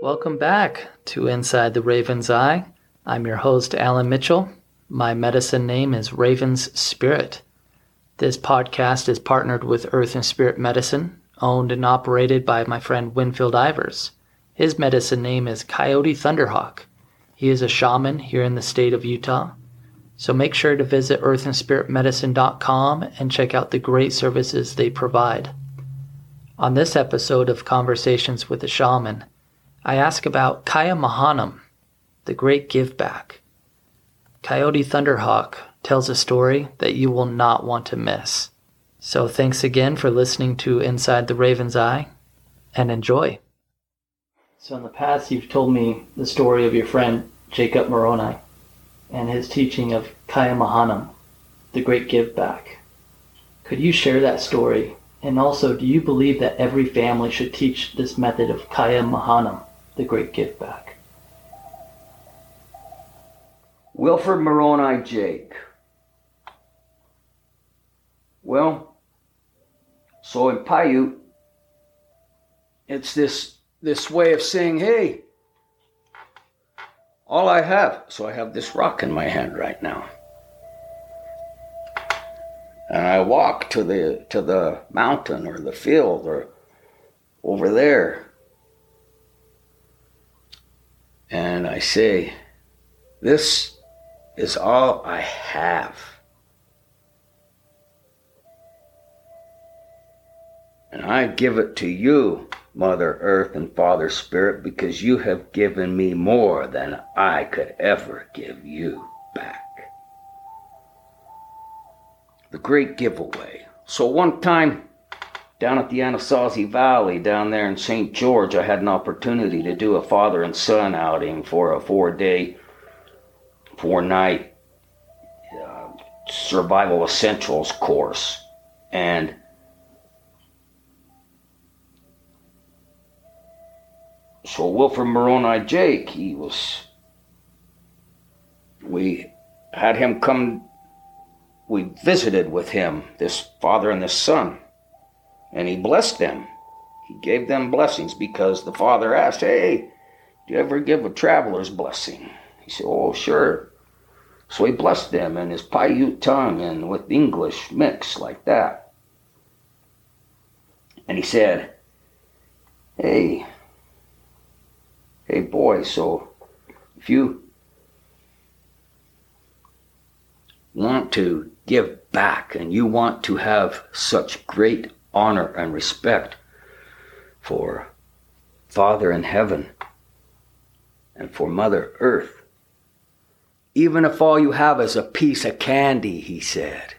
Welcome back to Inside the Raven's Eye. I'm your host, Alan Mitchell. My medicine name is Raven's Spirit. This podcast is partnered with Earth and Spirit Medicine, owned and operated by my friend Winfield Ivers. His medicine name is Coyote Thunderhawk. He is a shaman here in the state of Utah. So make sure to visit earthandspiritmedicine.com and check out the great services they provide. On this episode of Conversations with a Shaman, I ask about Kaya Mahanam, the great give back. Coyote Thunderhawk tells a story that you will not want to miss. So thanks again for listening to Inside the Raven's Eye and enjoy. So in the past you've told me the story of your friend Jacob Moroni and his teaching of Kaya Mahanam, the great give back. Could you share that story? And also, do you believe that every family should teach this method of Kaya Mahanam? The great Give back. Wilfred Moroni Jake. Well, so in Paiute, it's this this way of saying, hey, all I have. So I have this rock in my hand right now. And I walk to the to the mountain or the field or over there and I say, This is all I have. And I give it to you, Mother Earth and Father Spirit, because you have given me more than I could ever give you back. The great giveaway. So one time, down at the Anasazi Valley, down there in St. George, I had an opportunity to do a father and son outing for a four day, four night uh, survival essentials course. And so Wilfred Moroni Jake, he was, we had him come, we visited with him, this father and this son and he blessed them. He gave them blessings because the father asked, Hey, do you ever give a traveler's blessing? He said, Oh, sure. So he blessed them in his Paiute tongue and with English mixed like that. And he said, Hey, hey, boy, so if you want to give back and you want to have such great honor and respect for Father in heaven and for Mother Earth. Even if all you have is a piece of candy, he said,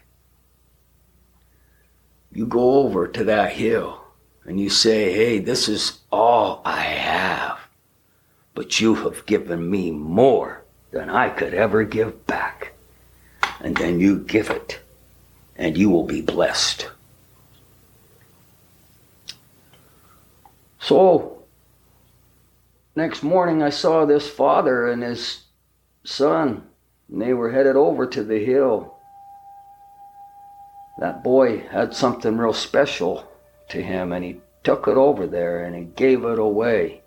you go over to that hill and you say, Hey, this is all I have, but you have given me more than I could ever give back. And then you give it, and you will be blessed. So, next morning I saw this father and his son, and they were headed over to the hill. That boy had something real special to him, and he took it over there and he gave it away.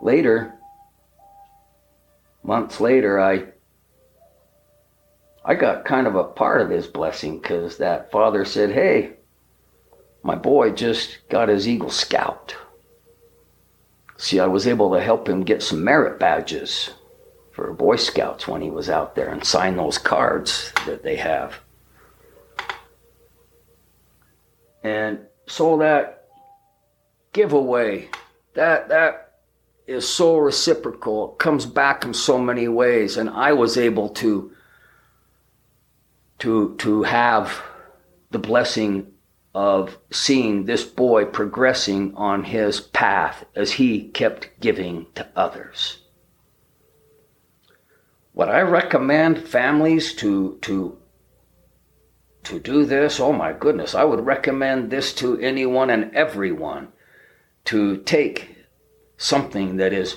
Later, months later, I I got kind of a part of his blessing because that father said, Hey, my boy just got his Eagle Scout. See, I was able to help him get some merit badges for Boy Scouts when he was out there and sign those cards that they have. And so that giveaway, that that is so reciprocal. It comes back in so many ways. And I was able to to to have the blessing of seeing this boy progressing on his path as he kept giving to others. Would I recommend families to to to do this? Oh my goodness, I would recommend this to anyone and everyone to take something that is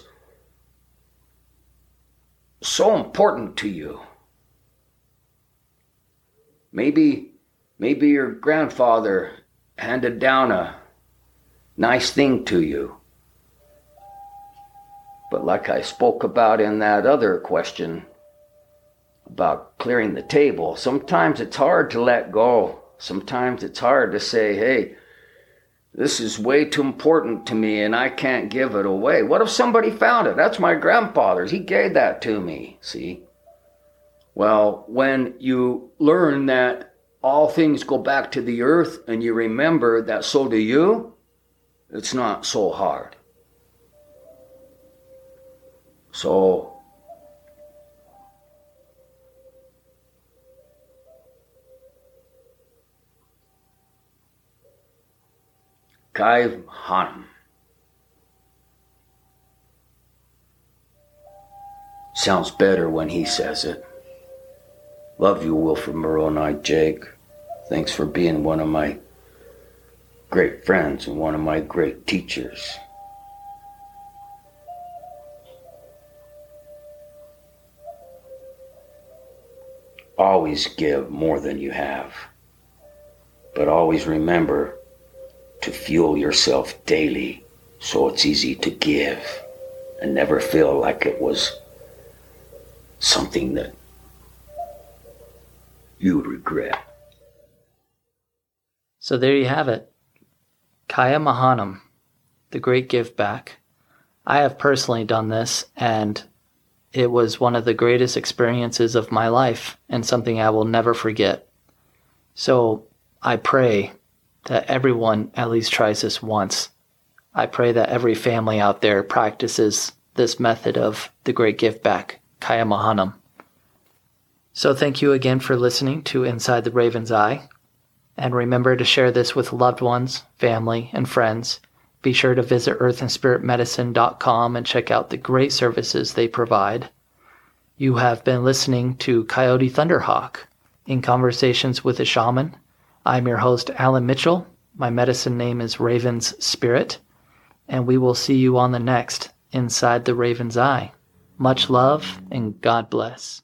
so important to you. Maybe maybe your grandfather handed down a nice thing to you. But like I spoke about in that other question about clearing the table, sometimes it's hard to let go. Sometimes it's hard to say, hey, this is way too important to me and I can't give it away. What if somebody found it? That's my grandfather's. He gave that to me. See? Well, when you learn that all things go back to the earth and you remember that so do you, it's not so hard. So, Kai Hanum. Sounds better when he says it. Love you, Wilfred Moroni, Jake. Thanks for being one of my great friends and one of my great teachers. Always give more than you have. But always remember to fuel yourself daily so it's easy to give and never feel like it was something that you would regret. So there you have it. Kaya Mahanam, the great give back. I have personally done this and it was one of the greatest experiences of my life and something I will never forget. So I pray that everyone at least tries this once. I pray that every family out there practices this method of the great give back, Kaya Mahanam. So thank you again for listening to Inside the Raven's Eye. And remember to share this with loved ones, family, and friends. Be sure to visit earthandspiritmedicine.com and check out the great services they provide. You have been listening to Coyote Thunderhawk in Conversations with a Shaman I'm your host, Alan Mitchell. My medicine name is Raven's Spirit, and we will see you on the next Inside the Raven's Eye. Much love and God bless.